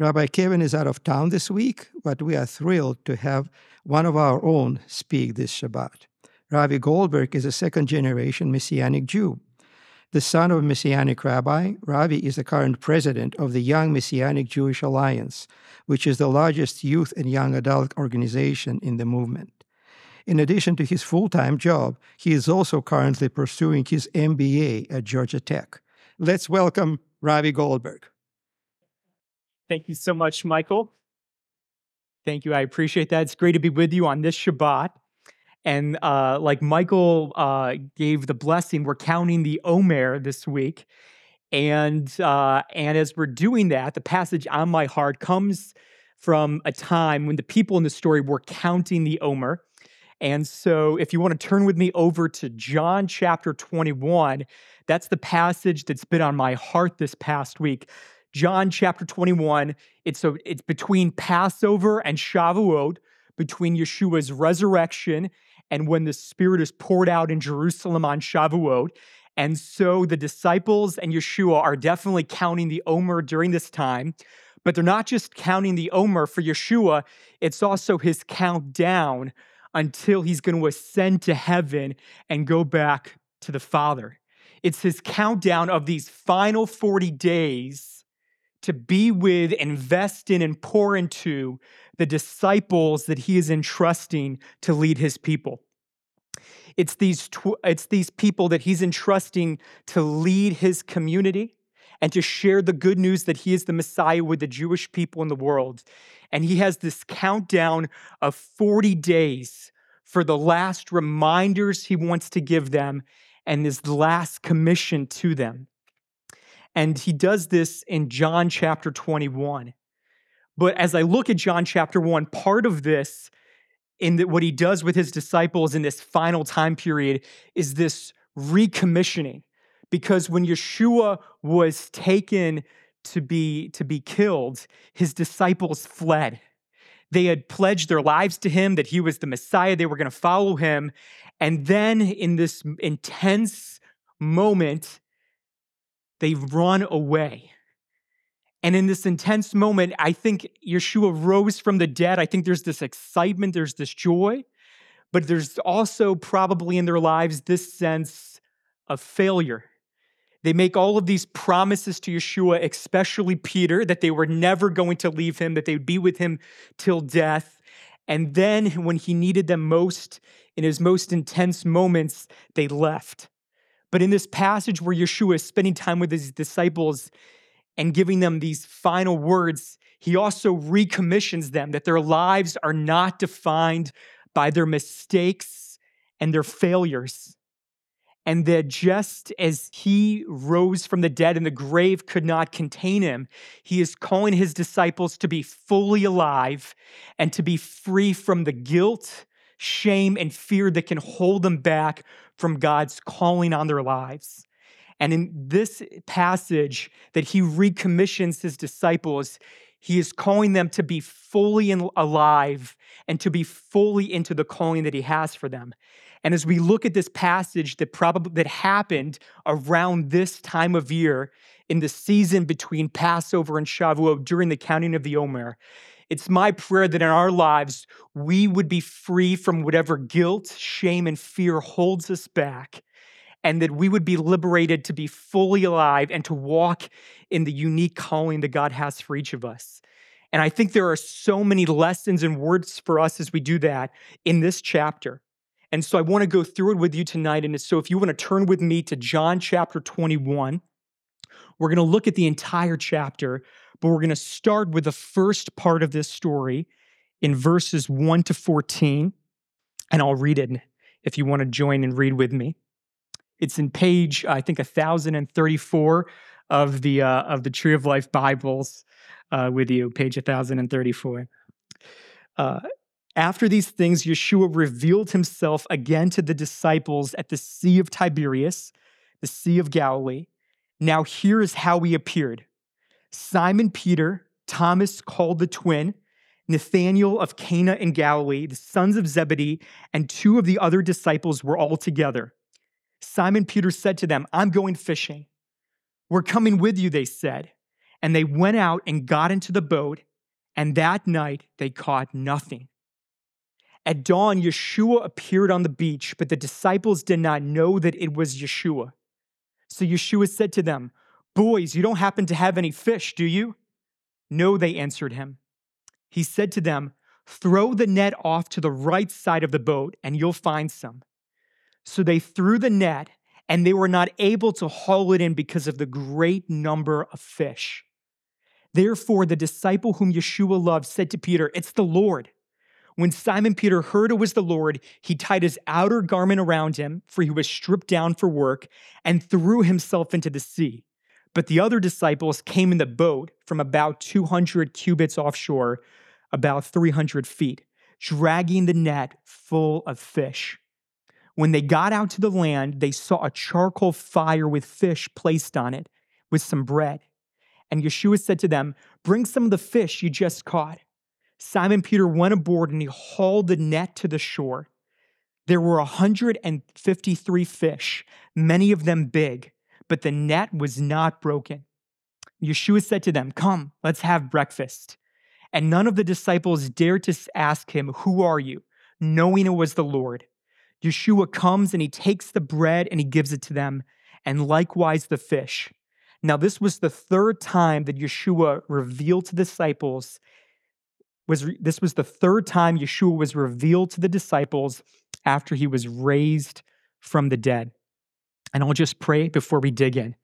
Rabbi Kevin is out of town this week, but we are thrilled to have one of our own speak this Shabbat. Ravi Goldberg is a second generation Messianic Jew. The son of a Messianic rabbi, Ravi is the current president of the Young Messianic Jewish Alliance, which is the largest youth and young adult organization in the movement. In addition to his full time job, he is also currently pursuing his MBA at Georgia Tech. Let's welcome Ravi Goldberg. Thank you so much, Michael. Thank you. I appreciate that. It's great to be with you on this Shabbat. And uh, like Michael uh, gave the blessing, we're counting the Omer this week. And uh, and as we're doing that, the passage on my heart comes from a time when the people in the story were counting the Omer. And so, if you want to turn with me over to John chapter 21, that's the passage that's been on my heart this past week. John chapter 21, it's, a, it's between Passover and Shavuot, between Yeshua's resurrection and when the Spirit is poured out in Jerusalem on Shavuot. And so the disciples and Yeshua are definitely counting the Omer during this time, but they're not just counting the Omer for Yeshua, it's also his countdown until he's going to ascend to heaven and go back to the Father. It's his countdown of these final 40 days to be with, invest in, and pour into the disciples that he is entrusting to lead his people. It's these, tw- it's these people that he's entrusting to lead his community and to share the good news that he is the Messiah with the Jewish people in the world. And he has this countdown of 40 days for the last reminders he wants to give them and his last commission to them. And he does this in John chapter 21. But as I look at John chapter 1, part of this, in the, what he does with his disciples in this final time period, is this recommissioning. Because when Yeshua was taken to be, to be killed, his disciples fled. They had pledged their lives to him that he was the Messiah, they were going to follow him. And then in this intense moment, they run away. And in this intense moment, I think Yeshua rose from the dead. I think there's this excitement, there's this joy, but there's also probably in their lives this sense of failure. They make all of these promises to Yeshua, especially Peter, that they were never going to leave him, that they would be with him till death. And then when he needed them most, in his most intense moments, they left. But in this passage where Yeshua is spending time with his disciples, and giving them these final words, he also recommissions them that their lives are not defined by their mistakes and their failures. And that just as he rose from the dead and the grave could not contain him, he is calling his disciples to be fully alive and to be free from the guilt, shame, and fear that can hold them back from God's calling on their lives. And in this passage that he recommissions his disciples, he is calling them to be fully alive and to be fully into the calling that he has for them. And as we look at this passage that probably that happened around this time of year in the season between Passover and Shavuot during the counting of the Omer, it's my prayer that in our lives we would be free from whatever guilt, shame, and fear holds us back and that we would be liberated to be fully alive and to walk in the unique calling that God has for each of us. And I think there are so many lessons and words for us as we do that in this chapter. And so I want to go through it with you tonight. And so if you want to turn with me to John chapter 21, we're going to look at the entire chapter, but we're going to start with the first part of this story in verses 1 to 14. And I'll read it if you want to join and read with me. It's in page, I think, 1034 of the, uh, of the Tree of Life Bibles uh, with you, page 1034. Uh, after these things, Yeshua revealed himself again to the disciples at the Sea of Tiberias, the Sea of Galilee. Now, here is how he appeared Simon Peter, Thomas called the twin, Nathanael of Cana in Galilee, the sons of Zebedee, and two of the other disciples were all together. Simon Peter said to them, I'm going fishing. We're coming with you, they said. And they went out and got into the boat, and that night they caught nothing. At dawn, Yeshua appeared on the beach, but the disciples did not know that it was Yeshua. So Yeshua said to them, Boys, you don't happen to have any fish, do you? No, they answered him. He said to them, Throw the net off to the right side of the boat, and you'll find some. So they threw the net, and they were not able to haul it in because of the great number of fish. Therefore, the disciple whom Yeshua loved said to Peter, It's the Lord. When Simon Peter heard it was the Lord, he tied his outer garment around him, for he was stripped down for work, and threw himself into the sea. But the other disciples came in the boat from about 200 cubits offshore, about 300 feet, dragging the net full of fish. When they got out to the land, they saw a charcoal fire with fish placed on it, with some bread. And Yeshua said to them, Bring some of the fish you just caught. Simon Peter went aboard and he hauled the net to the shore. There were 153 fish, many of them big, but the net was not broken. Yeshua said to them, Come, let's have breakfast. And none of the disciples dared to ask him, Who are you? knowing it was the Lord. Yeshua comes and he takes the bread and he gives it to them, and likewise the fish. Now, this was the third time that Yeshua revealed to disciples. Was this was the third time Yeshua was revealed to the disciples after he was raised from the dead. And I'll just pray before we dig in.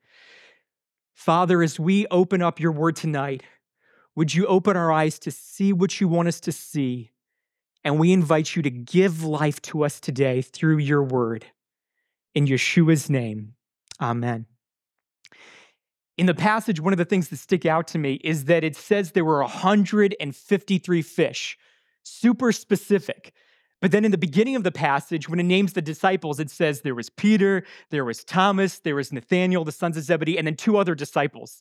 Father, as we open up your word tonight, would you open our eyes to see what you want us to see? And we invite you to give life to us today through your word. In Yeshua's name, amen. In the passage, one of the things that stick out to me is that it says there were 153 fish, super specific. But then in the beginning of the passage, when it names the disciples, it says there was Peter, there was Thomas, there was Nathanael, the sons of Zebedee, and then two other disciples.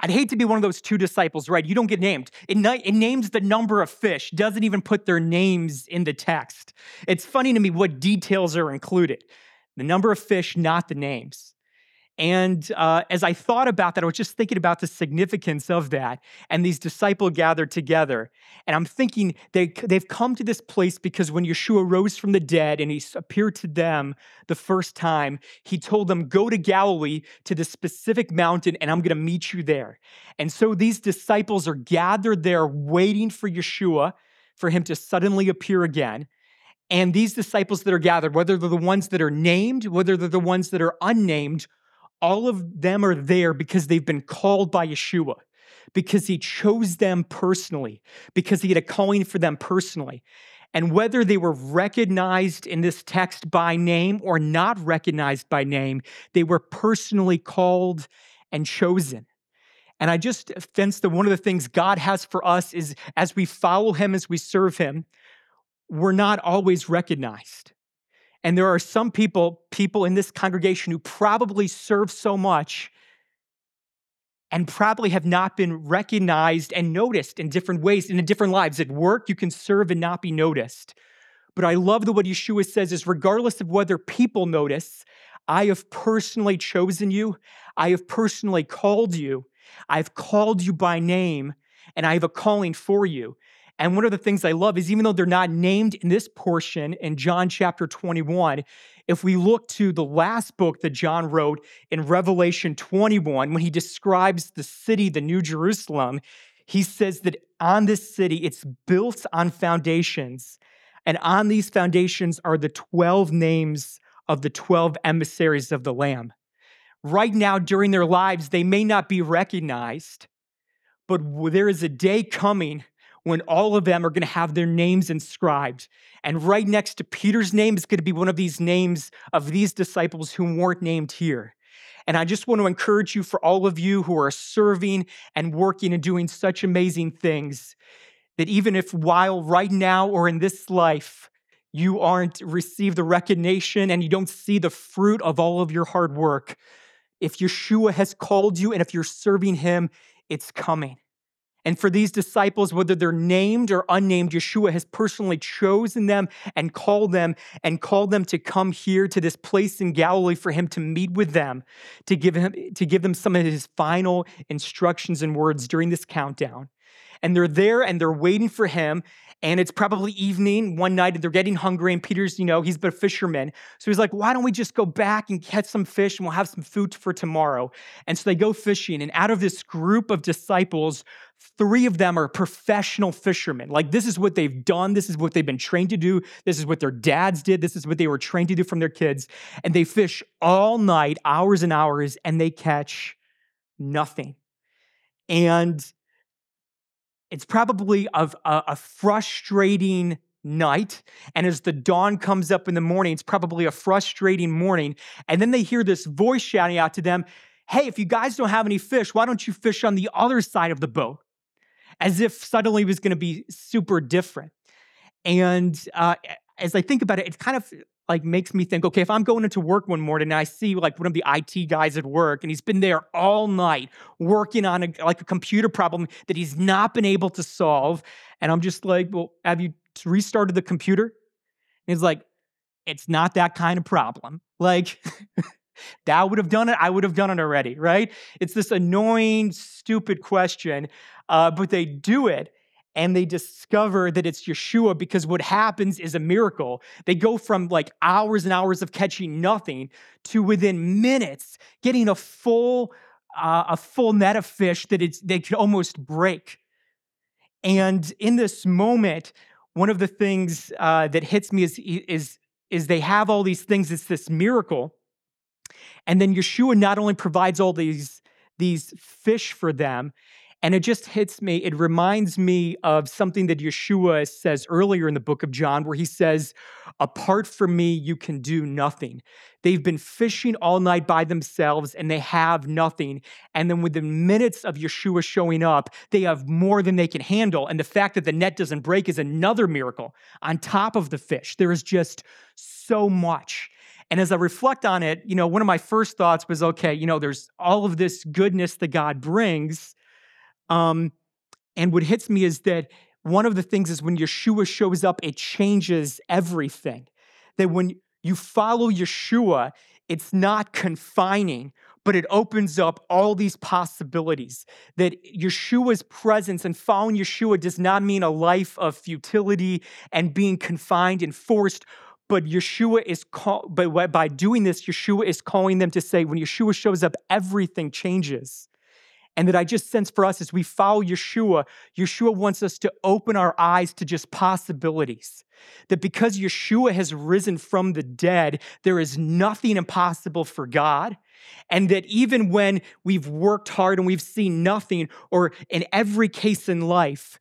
I'd hate to be one of those two disciples, right? You don't get named. It, it, names the number of fish, doesn't even put their names in the text. It's funny to me what details are included the number of fish, not the names. And uh, as I thought about that, I was just thinking about the significance of that. And these disciples gathered together. And I'm thinking they, they've come to this place because when Yeshua rose from the dead and he appeared to them the first time, he told them, Go to Galilee to the specific mountain, and I'm going to meet you there. And so these disciples are gathered there waiting for Yeshua, for him to suddenly appear again. And these disciples that are gathered, whether they're the ones that are named, whether they're the ones that are unnamed, all of them are there because they've been called by Yeshua, because he chose them personally, because he had a calling for them personally. And whether they were recognized in this text by name or not recognized by name, they were personally called and chosen. And I just sense that one of the things God has for us is as we follow him, as we serve him, we're not always recognized. And there are some people, people in this congregation who probably serve so much and probably have not been recognized and noticed in different ways, in different lives. At work, you can serve and not be noticed. But I love that what Yeshua says is regardless of whether people notice, I have personally chosen you, I have personally called you, I've called you by name, and I have a calling for you. And one of the things I love is even though they're not named in this portion in John chapter 21, If we look to the last book that John wrote in Revelation 21, when he describes the city, the New Jerusalem, he says that on this city, it's built on foundations. And on these foundations are the 12 names of the 12 emissaries of the Lamb. Right now, during their lives, they may not be recognized, but there is a day coming when all of them are going to have their names inscribed. And right next to Peter's name is going to be one of these names of these disciples who weren't named here. And I just want to encourage you for all of you who are serving and working and doing such amazing things that even if while right now or in this life, you aren't received the recognition and you don't see the fruit of all of your hard work, if Yeshua has called you and if you're serving him, it's coming. And for these disciples, whether they're named or unnamed, Yeshua has personally chosen them and called them and called them to come here to this place in Galilee for him to meet with them, to give him to give them some of his final instructions and words during this countdown. And they're there and they're waiting for him and it's probably evening one night and they're getting hungry and peter's you know he's been a fisherman. So he's like why don't we just go back and catch some fish and we'll have some food for tomorrow? And so they go fishing and out of this group of disciples three of them are professional fishermen. Like this is what they've done. This is what they've been trained to do. This is what their dads did. This is what they were trained to do from their kids. And they fish all night hours and hours and they catch nothing. And it's probably a, a, a frustrating night. And as the dawn comes up in the morning, it's probably a frustrating morning. And then they hear this voice shouting out to them, Hey, if you guys don't have any fish, why don't you fish on the other side of the boat? As if suddenly it was going to be super different. And uh, as I think about it, it's kind of like makes me think, okay, if I'm going into work one morning and I see like one of the IT guys at work and he's been there all night working on a, like a computer problem that he's not been able to solve, and I'm just like, well, have you restarted the computer? And he's like, it's not that kind of problem. Like, that would have done it. I would have done it already, right? It's this annoying, stupid question, uh, but they do it and they discover that it's Yeshua because what happens is a miracle. They go from like hours and hours of catching nothing to within minutes getting a full uh, a full net of fish that it's they could almost break. And in this moment, one of the things uh, that hits me is is is they have all these things. It's this miracle, and then Yeshua not only provides all these these fish for them, and it just hits me. It reminds me of something that Yeshua says earlier in the book of John, where he says, Apart from me, you can do nothing. They've been fishing all night by themselves and they have nothing. And then within minutes of Yeshua showing up, they have more than they can handle. And the fact that the net doesn't break is another miracle on top of the fish. There is just so much. And as I reflect on it, you know, one of my first thoughts was okay, you know, there's all of this goodness that God brings. Um, and what hits me is that one of the things is when Yeshua shows up, it changes everything. That when you follow Yeshua, it's not confining, but it opens up all these possibilities. That Yeshua's presence and following Yeshua does not mean a life of futility and being confined and forced. But Yeshua is call, but by doing this, Yeshua is calling them to say, when Yeshua shows up, everything changes. And that I just sense for us as we follow Yeshua, Yeshua wants us to open our eyes to just possibilities. That because Yeshua has risen from the dead, there is nothing impossible for God. And that even when we've worked hard and we've seen nothing, or in every case in life,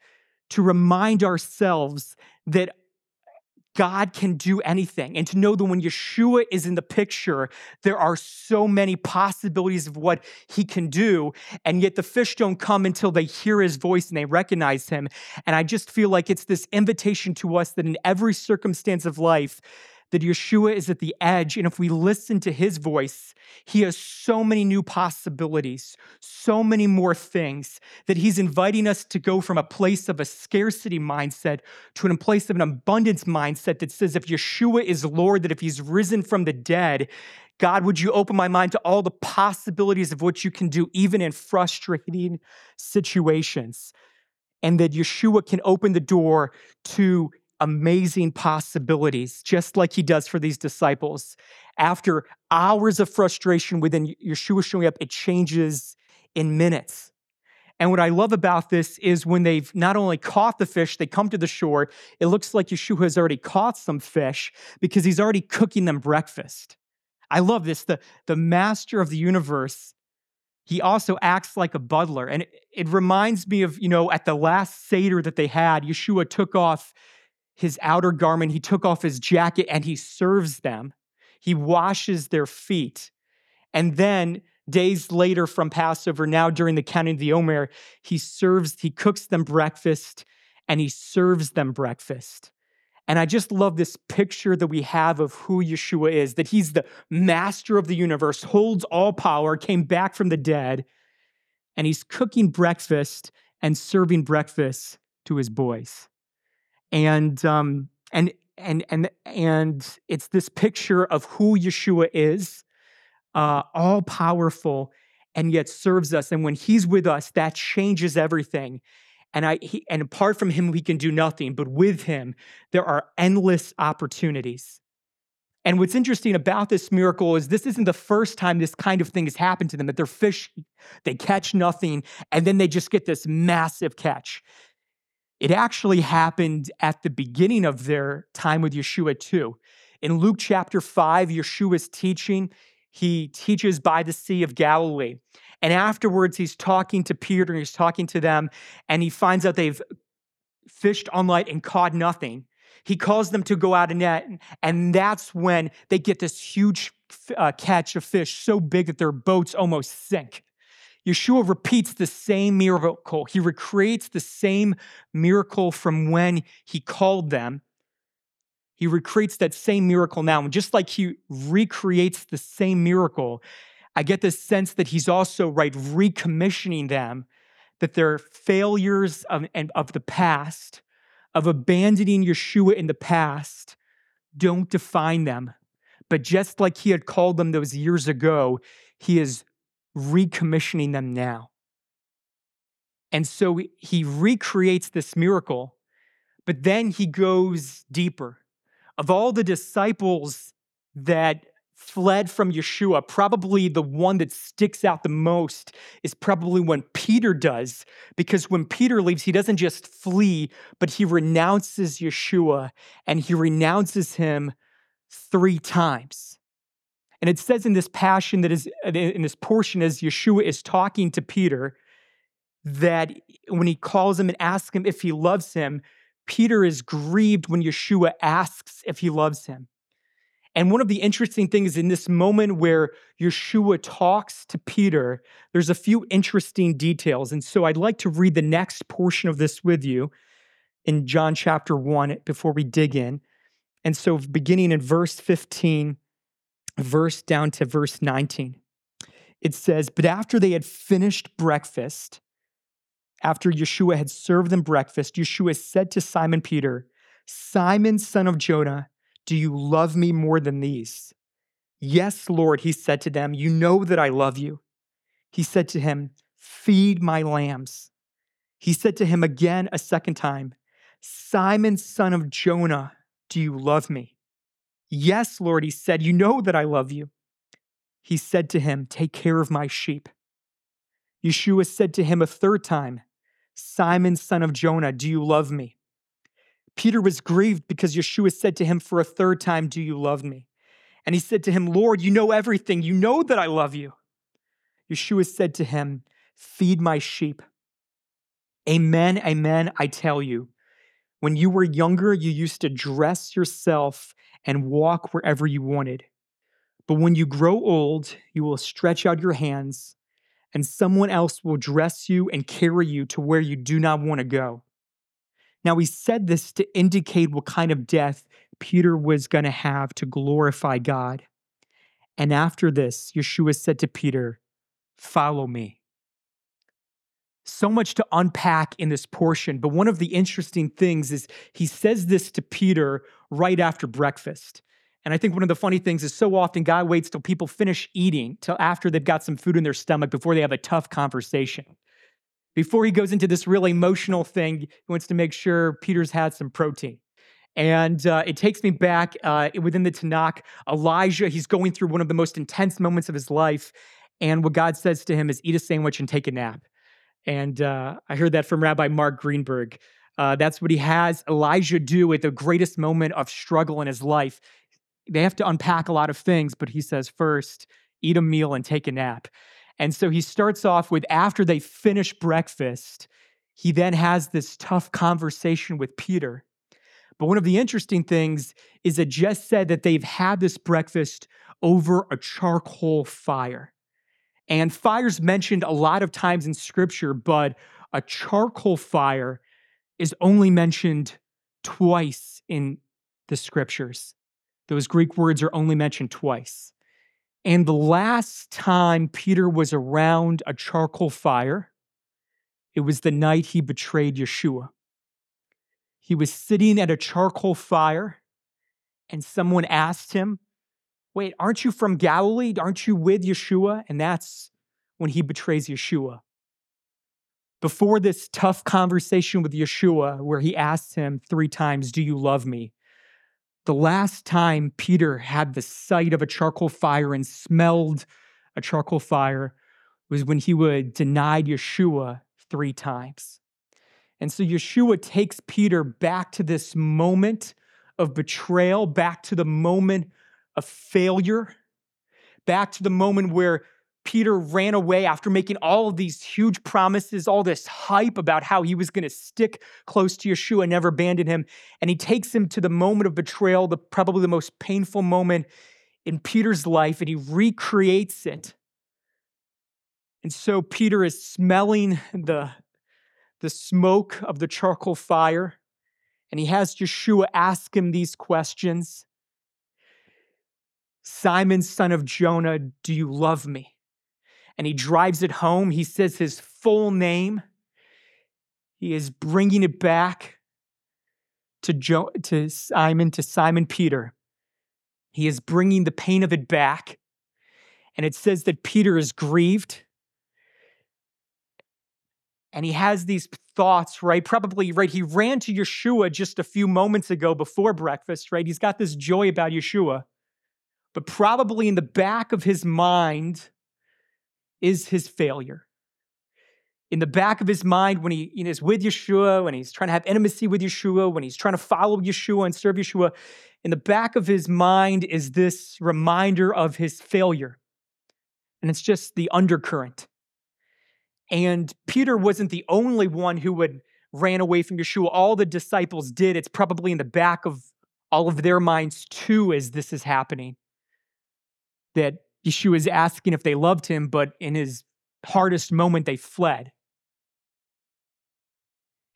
to remind ourselves that God can do anything. And to know that when Yeshua is in the picture, there are so many possibilities of what he can do. And yet the fish don't come until they hear his voice and they recognize him. And I just feel like it's this invitation to us that in every circumstance of life, that Yeshua is at the edge. And if we listen to his voice, he has so many new possibilities, so many more things that he's inviting us to go from a place of a scarcity mindset to a place of an abundance mindset that says, if Yeshua is Lord, that if he's risen from the dead, God, would you open my mind to all the possibilities of what you can do, even in frustrating situations? And that Yeshua can open the door to amazing possibilities, just like he does for these disciples. After hours of frustration within Yeshua showing up, it changes in minutes. And what I love about this is when they've not only caught the fish, they come to the shore. It looks like Yeshua has already caught some fish because he's already cooking them breakfast. I love this. The, the master of the universe, he also acts like a butler. And it, it reminds me of, you know, at the last Seder that they had, Yeshua took off his outer garment, he took off his jacket, and he serves them. He washes their feet. And then days later from Passover, now during the counting of the Omer, he serves, he cooks them breakfast and he serves them breakfast. And I just love this picture that we have of who Yeshua is that he's the master of the universe, holds all power, came back from the dead, and he's cooking breakfast and serving breakfast to his boys. And, um, and, and, and, and it's this picture of who Yeshua is uh, all powerful, and yet serves us. And when He's with us, that changes everything. And I he, and apart from Him, we can do nothing. But with Him, there are endless opportunities. And what's interesting about this miracle is this isn't the first time this kind of thing has happened to them, that they're fish, they catch nothing, and then they just get this massive catch. It actually happened at the beginning of their time with Yeshua, too. In Luke chapter 5, Yeshua is teaching he teaches by the Sea of Galilee. And afterwards, he's talking to Peter and he's talking to them, and he finds out they've fished on light and caught nothing. He calls them to go out a net, and that's when they get this huge uh, catch of fish so big that their boats almost sink. Yeshua repeats the same miracle. He recreates the same miracle from when he called them he recreates that same miracle now. And just like he recreates the same miracle, I get this sense that he's also, right, recommissioning them, that their failures of, of the past, of abandoning Yeshua in the past, don't define them. But just like he had called them those years ago, he is recommissioning them now. And so he recreates this miracle, but then he goes deeper of all the disciples that fled from Yeshua, probably the one that sticks out the most is probably when Peter does, because when Peter leaves, he doesn't just flee, but he renounces Yeshua and he renounces him three times. And it says in this passion that is uh, in this portion as Yeshua is talking to Peter that when he calls him and asks him if he loves him, Peter is grieved when Yeshua asks if he loves him. And one of the interesting things in this moment where Yeshua talks to Peter, there's a few interesting details. And so I'd like to read the next portion of this with you in John chapter 1 before we dig in. And so beginning in verse 15, verse down to verse 19, it says, But after they had finished breakfast, after Yeshua had served them breakfast, Yeshua said to Simon Peter, Simon, son of Jonah, do you love me more than these? Yes, Lord, he said to them, You know that I love you. He said to him, Feed my lambs. He said to him again a second time, Simon, son of Jonah, do you love me? Yes, Lord, he said, You know that I love you. He said to him, Take care of my sheep. Yeshua said to him a third time, Simon, son of Jonah, do you love me? Peter was grieved because Yeshua said to him for a third time, Do you love me? And he said to him, Lord, you know everything. You know that I love you. Yeshua said to him, Feed my sheep. Amen, amen, I tell you. When you were younger, you used to dress yourself and walk wherever you wanted. But when you grow old, you will stretch out your hands and someone else will dress you and carry you to where you do not want to go. Now, he said this to indicate what kind of death Peter was going to have to glorify God. And after this, Yeshua said to Peter, Follow me. So much to unpack in this portion, but one of the interesting things is he says this to Peter right after breakfast. And I think one of the funny things is so often God waits till people finish eating, till after they've got some food in their stomach before they have a tough conversation. Before he goes into this really emotional thing, he wants to make sure Peter's had some protein. And uh, it takes me back uh, within the Tanakh. Elijah, he's going through one of the most intense moments of his life. And what God says to him is, eat a sandwich and take a nap. And uh, I heard that from Rabbi Mark Greenberg. Uh, that's what he has Elijah do at the greatest moment of struggle in his life. They have to unpack a lot of things, but he says, first, eat a meal and take a nap. And so he starts off with after they finish breakfast, he then has this tough conversation with Peter. But one of the interesting things is that Jess said that they've had this breakfast over a charcoal fire. And fire's mentioned a lot of times in scripture, but a charcoal fire is only mentioned twice in the scriptures. Those Greek words are only mentioned twice. And the last time Peter was around a charcoal fire, it was the night he betrayed Yeshua. He was sitting at a charcoal fire, and someone asked him, Wait, aren't you from Galilee? Aren't you with Yeshua? And that's when he betrays Yeshua. Before this tough conversation with Yeshua, where he asks him three times, Do you love me? The last time Peter had the sight of a charcoal fire and smelled a charcoal fire was when he would denied Yeshua three times. And so Yeshua takes Peter back to this moment of betrayal, back to the moment of failure, back to the moment where Peter ran away after making all of these huge promises, all this hype about how he was going to stick close to Yeshua and never abandon him. And he takes him to the moment of betrayal, the probably the most painful moment in Peter's life, and he recreates it. And so Peter is smelling the the smoke of the charcoal fire, and he has Yeshua ask him these questions Simon, son of Jonah, do you love me? And he drives it home. He says his full name. He is bringing it back to, jo- to Simon, to Simon Peter. He is bringing the pain of it back. And it says that Peter is grieved and he has these thoughts, right? Probably, right? He ran to Yeshua just a few moments ago before breakfast, right? He's got this joy about Yeshua. But probably in the back of his mind is his failure. In the back of his mind, when he is with Yeshua, when he's trying to have intimacy with Yeshua, when he's trying to follow Yeshua and serve Yeshua, in the back of his mind is this reminder of his failure. And it's just the undercurrent. And Peter wasn't the only one who would ran away from Yeshua. All the disciples did. It's probably in the back of all of their minds too as this is happening. That Yeshua is asking if they loved him, but in his hardest moment, they fled.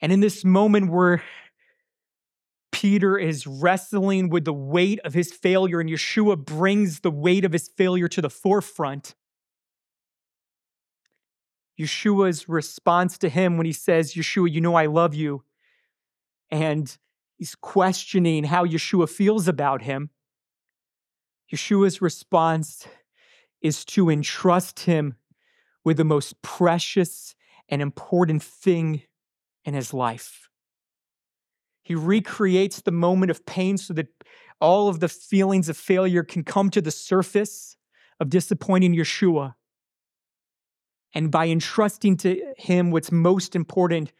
And in this moment where Peter is wrestling with the weight of his failure, and Yeshua brings the weight of his failure to the forefront, Yeshua's response to him when he says, Yeshua, you know I love you. And he's questioning how Yeshua feels about him. Yeshua's response is to entrust him with the most precious and important thing in his life. He recreates the moment of pain so that all of the feelings of failure can come to the surface of disappointing Yeshua. And by entrusting to him what's most important,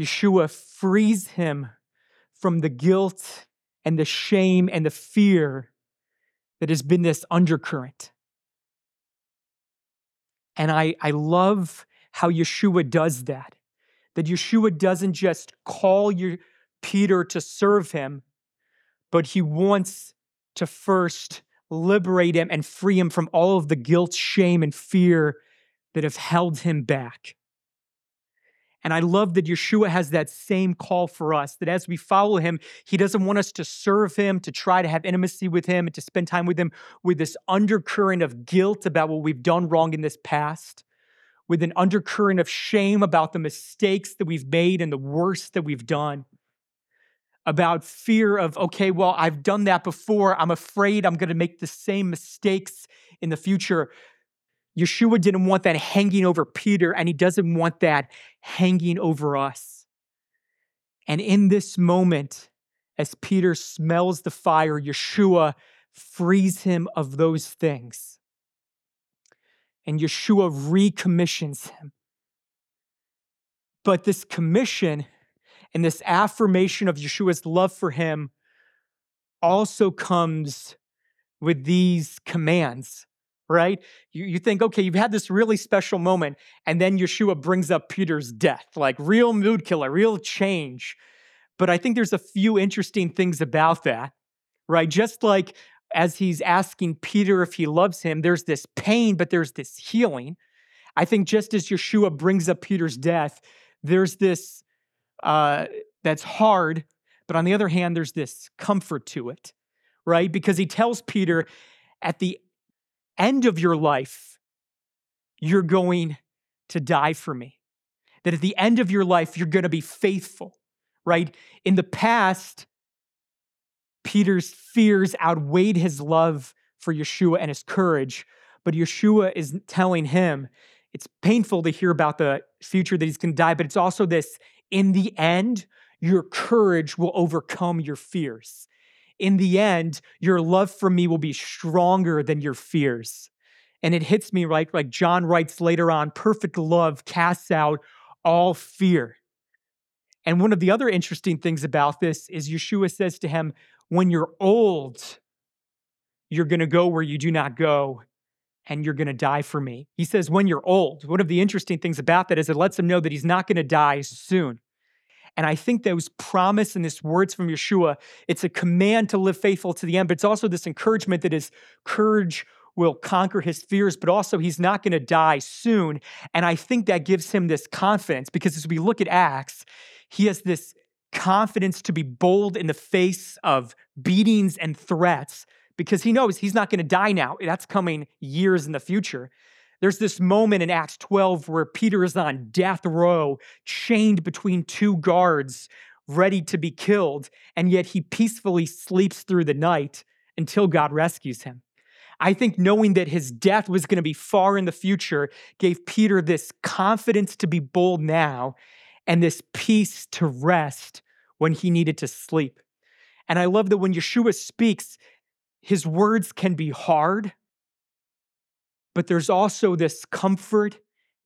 Yeshua frees him from the guilt and the shame and the fear that has been this undercurrent. And I, I love how Yeshua does that. That Yeshua doesn't just call you, Peter to serve him, but he wants to first liberate him and free him from all of the guilt, shame, and fear that have held him back. And I love that Yeshua has that same call for us that as we follow him, he doesn't want us to serve him, to try to have intimacy with him, and to spend time with him with this undercurrent of guilt about what we've done wrong in this past, with an undercurrent of shame about the mistakes that we've made and the worst that we've done, about fear of, okay, well, I've done that before. I'm afraid I'm going to make the same mistakes in the future. Yeshua didn't want that hanging over Peter, and he doesn't want that hanging over us. And in this moment, as Peter smells the fire, Yeshua frees him of those things. And Yeshua recommissions him. But this commission and this affirmation of Yeshua's love for him also comes with these commands, right? You, you think, okay, you've had this really special moment, and then Yeshua brings up Peter's death, like real mood killer, real change. But I think there's a few interesting things about that, right? Just like as he's asking Peter if he loves him, there's this pain, but there's this healing. I think just as Yeshua brings up Peter's death, there's this uh, that's hard, but on the other hand, there's this comfort to it, right? Because he tells Peter, at the end of your life, you're going to die for me. That at the end of your life, you're going to be faithful, right? In the past, Peter's fears outweighed his love for Yeshua and his courage, but Yeshua is telling him it's painful to hear about the future that he's going to die, but it's also this in the end, your courage will overcome your fears. In the end, your love for me will be stronger than your fears. And it hits me right, like John writes later on perfect love casts out all fear. And one of the other interesting things about this is Yeshua says to him, When you're old, you're going to go where you do not go and you're going to die for me. He says, when you're old. One of the interesting things about that is it lets him know that he's not going to die soon. And I think those promise and this words from Yeshua, it's a command to live faithful to the end, but it's also this encouragement that his courage will conquer his fears, but also he's not going to die soon. And I think that gives him this confidence because as we look at Acts, he has this confidence to be bold in the face of beatings and threats because he knows he's not going to die now. That's coming years in the future. There's this moment in Acts 12 where Peter is on death row, chained between two guards, ready to be killed, and yet he peacefully sleeps through the night until God rescues him. I think knowing that his death was going to be far in the future gave Peter this confidence to be bold now and this peace to rest when he needed to sleep. And I love that when Yeshua speaks, his words can be hard, but there's also this comfort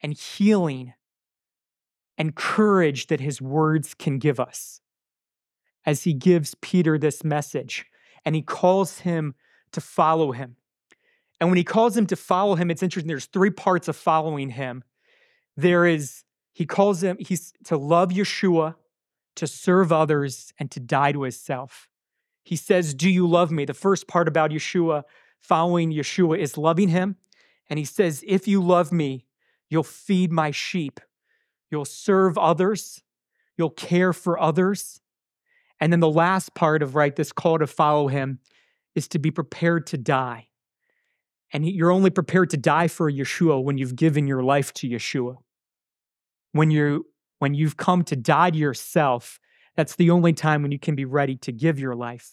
and healing and courage that his words can give us as he gives Peter this message and he calls him to follow him. And when he calls him to follow him, it's interesting. There's three parts of following him. There is, he calls him, he's to love Yeshua, to serve others, and to die to himself. He says, Do you love me? The first part about Yeshua, following Yeshua, is loving him. And he says, If you love me, you'll feed my sheep, you'll serve others, you'll care for others. And then the last part of right, this call to follow him is to be prepared to die. And you're only prepared to die for Yeshua when you've given your life to Yeshua. When you when you've come to die to yourself, that's the only time when you can be ready to give your life.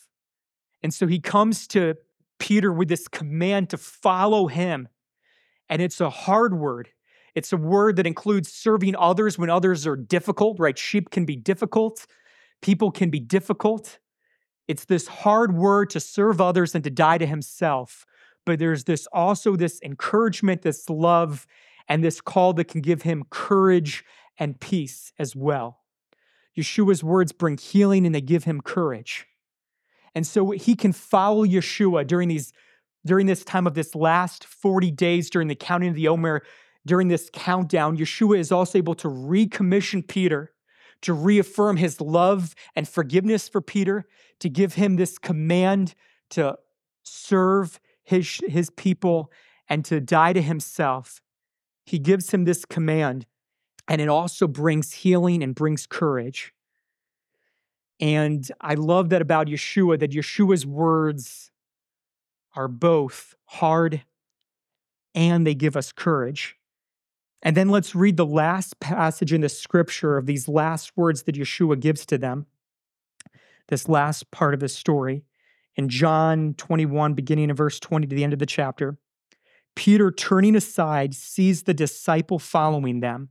And so he comes to Peter with this command to follow him and it's a hard word. It's a word that includes serving others when others are difficult, right? Sheep can be difficult, people can be difficult. It's this hard word to serve others and to die to himself. But there's this also this encouragement, this love, and this call that can give him courage and peace as well. Yeshua's words bring healing and they give him courage. And so he can follow Yeshua during these during this time of this last 40 days during the counting of the Omer, during this countdown, Yeshua is also able to recommission Peter to reaffirm his love and forgiveness for Peter, to give him this command to serve his, his people and to die to himself. He gives him this command, and it also brings healing and brings courage. And I love that about Yeshua, that Yeshua's words are both hard and they give us courage. And then let's read the last passage in the scripture of these last words that Yeshua gives to them, this last part of the story. In John 21, beginning of verse 20 to the end of the chapter, Peter, turning aside, sees the disciple following them.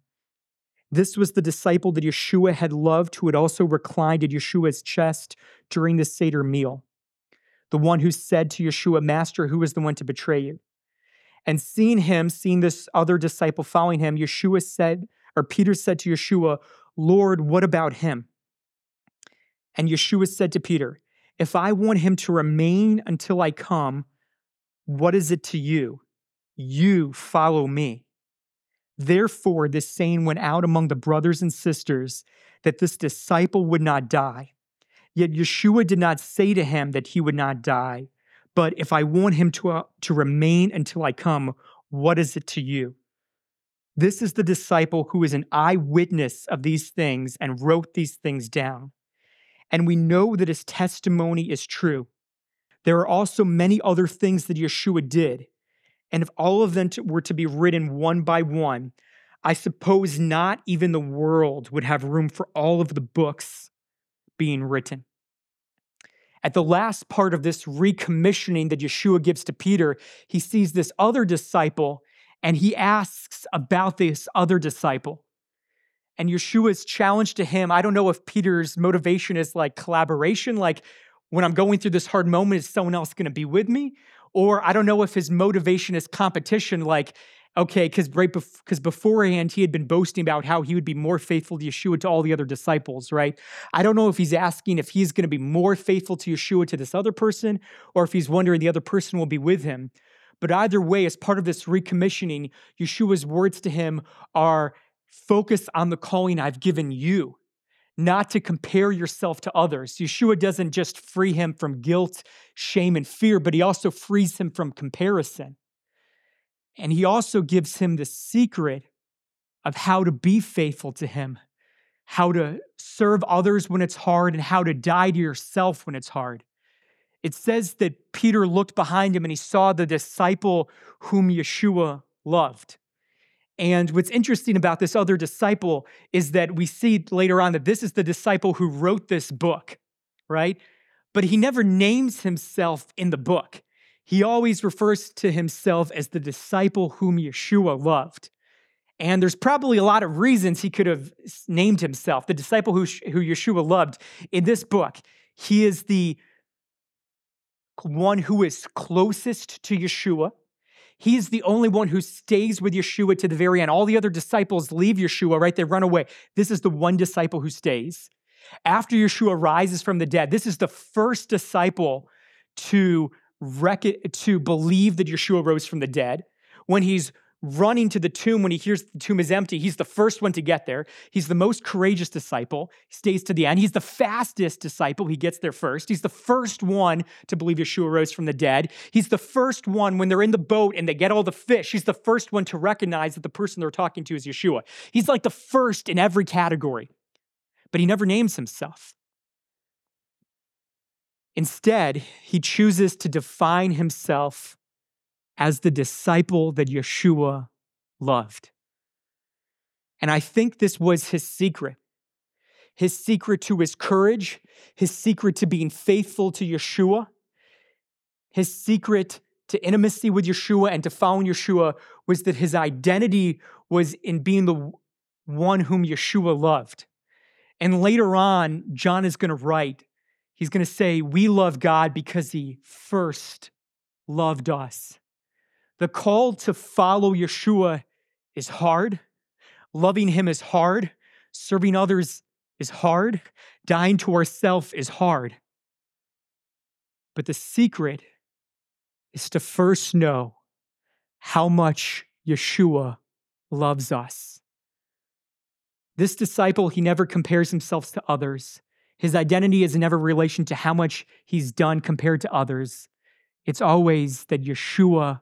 This was the disciple that Yeshua had loved, who had also reclined at Yeshua's chest during the Seder meal. The one who said to Yeshua, Master, who is the one to betray you? And seeing him, seeing this other disciple following him, Yeshua said, or Peter said to Yeshua, Lord, what about him? And Yeshua said to Peter, If I want him to remain until I come, what is it to you? You follow me. Therefore, this saying went out among the brothers and sisters that this disciple would not die. Yet Yeshua did not say to him that he would not die. But if I want him to, uh, to remain until I come, what is it to you? This is the disciple who is an eyewitness of these things and wrote these things down. And we know that his testimony is true. There are also many other things that Yeshua did and if all of them were to be written one by one, I suppose not even the world would have room for all of the books being written. At the last part of this recommissioning that Yeshua gives to Peter, he sees this other disciple and he asks about this other disciple. And Yeshua's challenge to him, I don't know if Peter's motivation is like collaboration, like when I'm going through this hard moment, is someone else going to be with me? Or I don't know if his motivation is competition, like, okay, because right because bef- beforehand he had been boasting about how he would be more faithful to Yeshua to all the other disciples, right? I don't know if he's asking if he's going to be more faithful to Yeshua to this other person, or if he's wondering the other person will be with him. But either way, as part of this recommissioning, Yeshua's words to him are focus on the calling I've given you not to compare yourself to others. Yeshua doesn't just free him from guilt, shame, and fear, but he also frees him from comparison. And he also gives him the secret of how to be faithful to him, how to serve others when it's hard, and how to die to yourself when it's hard. It says that Peter looked behind him and he saw the disciple whom Yeshua loved. And what's interesting about this other disciple is that we see later on that this is the disciple who wrote this book, right? But he never names himself in the book. He always refers to himself as the disciple whom Yeshua loved. And there's probably a lot of reasons he could have named himself the disciple who, who Yeshua loved. In this book, he is the one who is closest to Yeshua. He's the only one who stays with Yeshua to the very end. All the other disciples leave Yeshua, right? They run away. This is the one disciple who stays. After Yeshua rises from the dead, this is the first disciple to, rec- to believe that Yeshua rose from the dead. When he's running to the tomb when he hears the tomb is empty. He's the first one to get there. He's the most courageous disciple. He stays to the end. He's the fastest disciple. He gets there first. He's the first one to believe Yeshua rose from the dead. He's the first one when they're in the boat and they get all the fish. He's the first one to recognize that the person they're talking to is Yeshua. He's like the first in every category, but he never names himself. Instead, he chooses to define himself as the disciple that Yeshua loved. And I think this was his secret. His secret to his courage, his secret to being faithful to Yeshua, his secret to intimacy with Yeshua and to following Yeshua was that his identity was in being the one whom Yeshua loved. And later on, John is going to write, he's going to say, We love God because he first loved us. The call to follow Yeshua is hard. Loving him is hard. Serving others is hard. Dying to ourself is hard. But the secret is to first know how much Yeshua loves us. This disciple, he never compares himself to others. His identity is never relation to how much he's done compared to others. It's always that Yeshua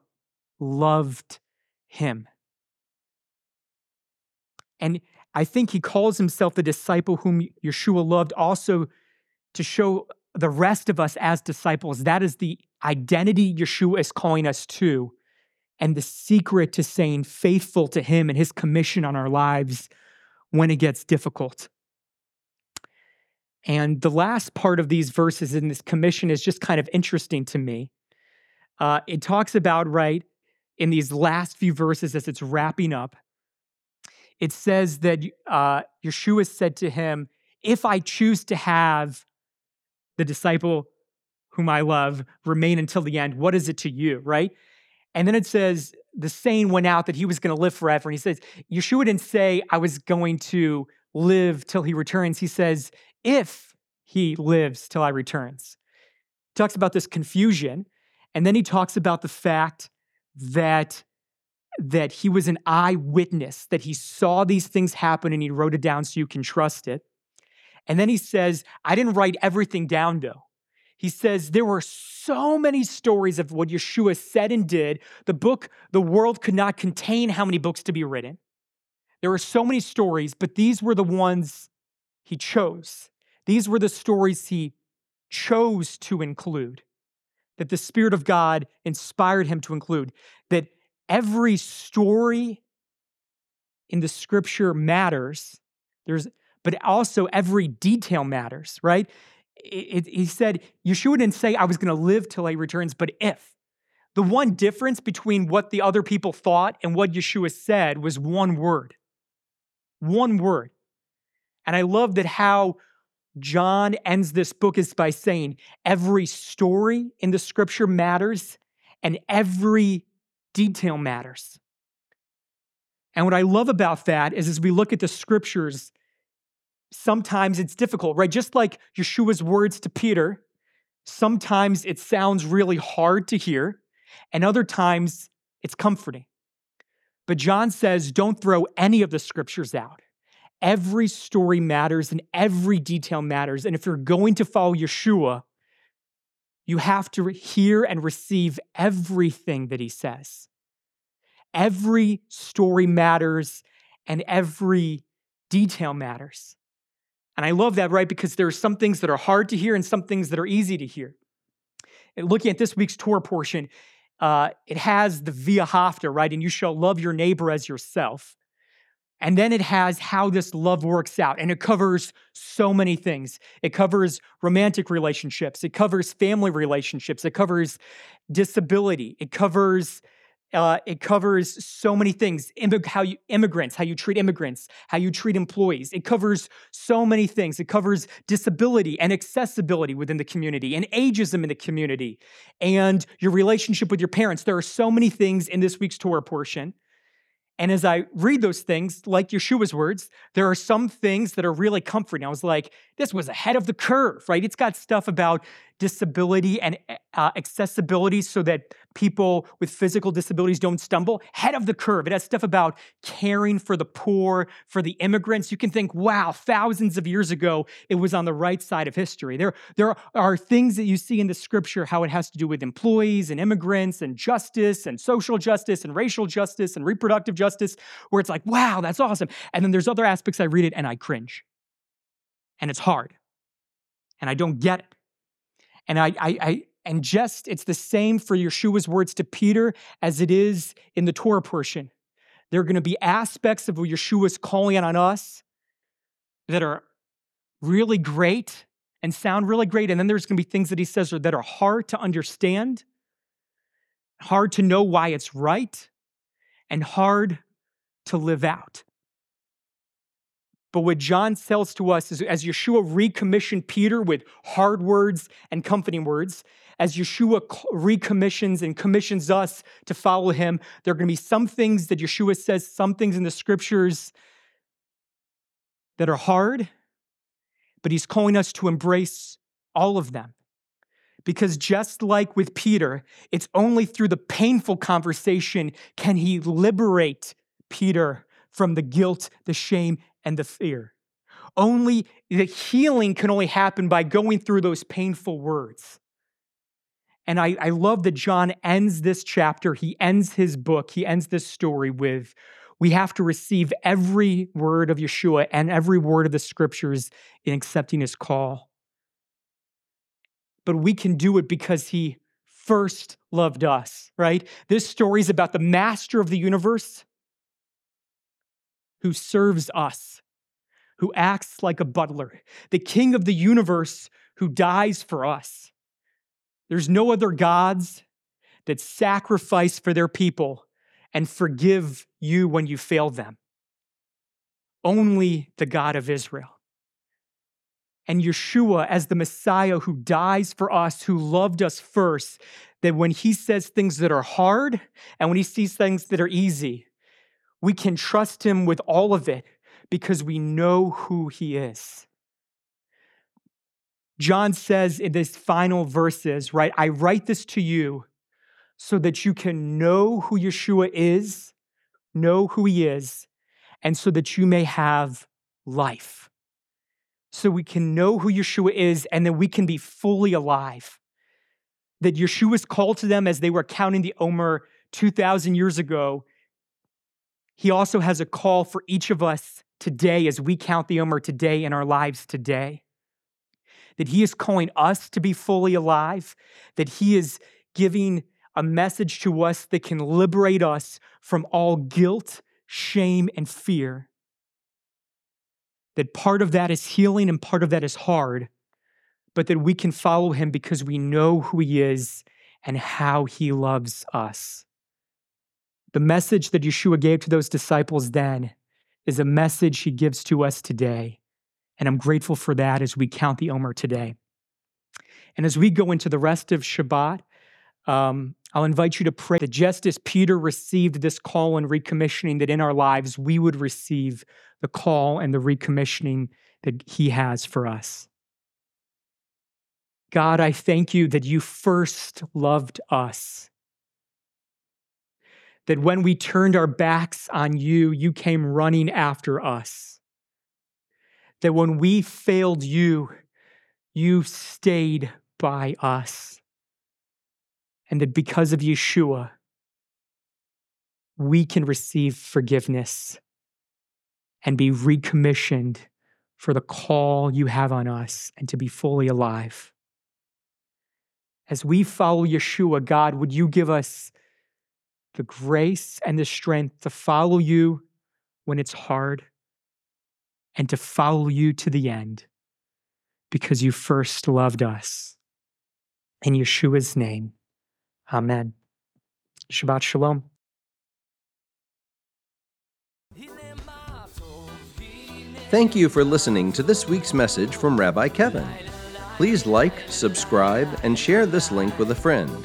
loved him. And I think he calls himself the disciple whom Yeshua loved also to show the rest of us as disciples. That is the identity Yeshua is calling us to, and the secret to staying faithful to him and his commission on our lives when it gets difficult. And the last part of these verses in this commission is just kind of interesting to me. Uh, it talks about, right, in these last few verses as it's wrapping up, it says that uh, Yeshua said to him, If I choose to have the disciple whom I love remain until the end, what is it to you, right? And then it says, the saying went out that he was going to live forever. And he says, Yeshua didn't say, I was going to live till he returns. He says, if he lives till I returns. He talks about this confusion. And then he talks about the fact that that he was an eyewitness, that he saw these things happen and he wrote it down so you can trust it. And then he says, I didn't write everything down though. He says there were so many stories of what Yeshua said and did. The book, the world could not contain how many books to be written. There were so many stories, but these were the ones he chose. These were the stories he chose to include, that the Spirit of God inspired him to include, that every story in the scripture matters. There's, but also every detail matters, right? It, it, he said, Yeshua didn't say, I was going to live till he returns, but if. The one difference between what the other people thought and what Yeshua said was one word. One word. And I love that how John ends this book is by saying every story in the scripture matters and every detail matters. And what I love about that is as we look at the scriptures, sometimes it's difficult, right? Just like Yeshua's words to Peter, sometimes it sounds really hard to hear, and other times it's comforting. But John says, don't throw any of the scriptures out. Every story matters and every detail matters. And if you're going to follow Yeshua, you have to hear and receive everything that he says. Every story matters and every detail matters. And I love that, right? Because there are some things that are hard to hear and some things that are easy to hear. And looking at this week's Torah portion, uh, it has the v'ahavta, right? And you shall love your neighbor as yourself. And then it has how this love works out. And it covers so many things. It covers romantic relationships, it covers family relationships, it covers disability, it covers uh, it covers so many things how you immigrants how you treat immigrants how you treat employees it covers so many things it covers disability and accessibility within the community and ageism in the community and your relationship with your parents there are so many things in this week's torah portion and as I read those things, like Yeshua's words, there are some things that are really comforting. I was like, this was ahead of the curve, right? It's got stuff about disability and uh, accessibility so that people with physical disabilities don't stumble. Head of the curve. It has stuff about caring for the poor, for the immigrants. You can think, wow, thousands of years ago, it was on the right side of history. There, there are things that you see in the scripture, how it has to do with employees and immigrants and justice and social justice and racial justice and reproductive justice, where it's like, wow, that's awesome. And then there's other aspects I read it and I cringe. And it's hard. And I don't get it. And I, I, I and just it's the same for Yeshua's words to Peter as it is in the Torah portion. There are going to be aspects of Yeshua's calling on us that are really great and sound really great. And then there's going to be things that he says that are hard to understand, hard to know why it's right, and hard to live out. But what John tells to us is as Yeshua recommissioned Peter with hard words and comforting words, as Yeshua recommissions and commissions us to follow him, there are going to be some things that Yeshua says, some things in the scriptures that are hard, but he's calling us to embrace all of them. Because just like with Peter, it's only through the painful conversation can he liberate Peter from the guilt, the shame, and the fear. Only the healing can only happen by going through those painful words. And I, I love that John ends this chapter, he ends his book, he ends this story with we have to receive every word of Yeshua and every word of the scriptures in accepting his call. But we can do it because he first loved us, right? This story is about the master of the universe who serves us, who acts like a butler, the king of the universe who dies for us. There's no other gods that sacrifice for their people and forgive you when you fail them. only the God of Israel. And Yeshua, as the Messiah who dies for us, who loved us first, that when he says things that are hard and when he sees things that are easy, we can trust him with all of it because we know who he is. John says in this final verses, right, I write this to you so that you can know who Yeshua is, know who he is, and so that you may have life. So we can know who Yeshua is and then we can be fully alive. That Yeshua's called to them as they were counting the Omer 2,000 years ago. He also has a call for each of us today as we count the Omer today in our lives today. That He is calling us to be fully alive, that He is giving a message to us that can liberate us from all guilt, shame, and fear. That part of that is healing and part of that is hard, but that we can follow him because we know who he is and how he loves us. The message that Yeshua gave to those disciples then is a message he gives to us today. And I'm grateful for that as we count the Omer today. And as we go into the rest of Shabbat, um, I'll invite you to pray that just as Peter received this call and recommissioning, that in our lives we would receive the call and the recommissioning that he has for us. God, I thank you that you first loved us. That when we turned our backs on you, you came running after us. That when we failed you, you stayed by us and that because of Yeshua, we can receive forgiveness and be recommissioned for the call you have on us and to be fully alive. As we follow Yeshua, God, would you give us the grace and the strength to follow you when it's hard and to follow you to the end because you first loved us. In Yeshua's name. Amen. Shabbat Shalom. Thank you for listening to this week's message from Rabbi Kevin. Please like, subscribe, and share this link with a friend.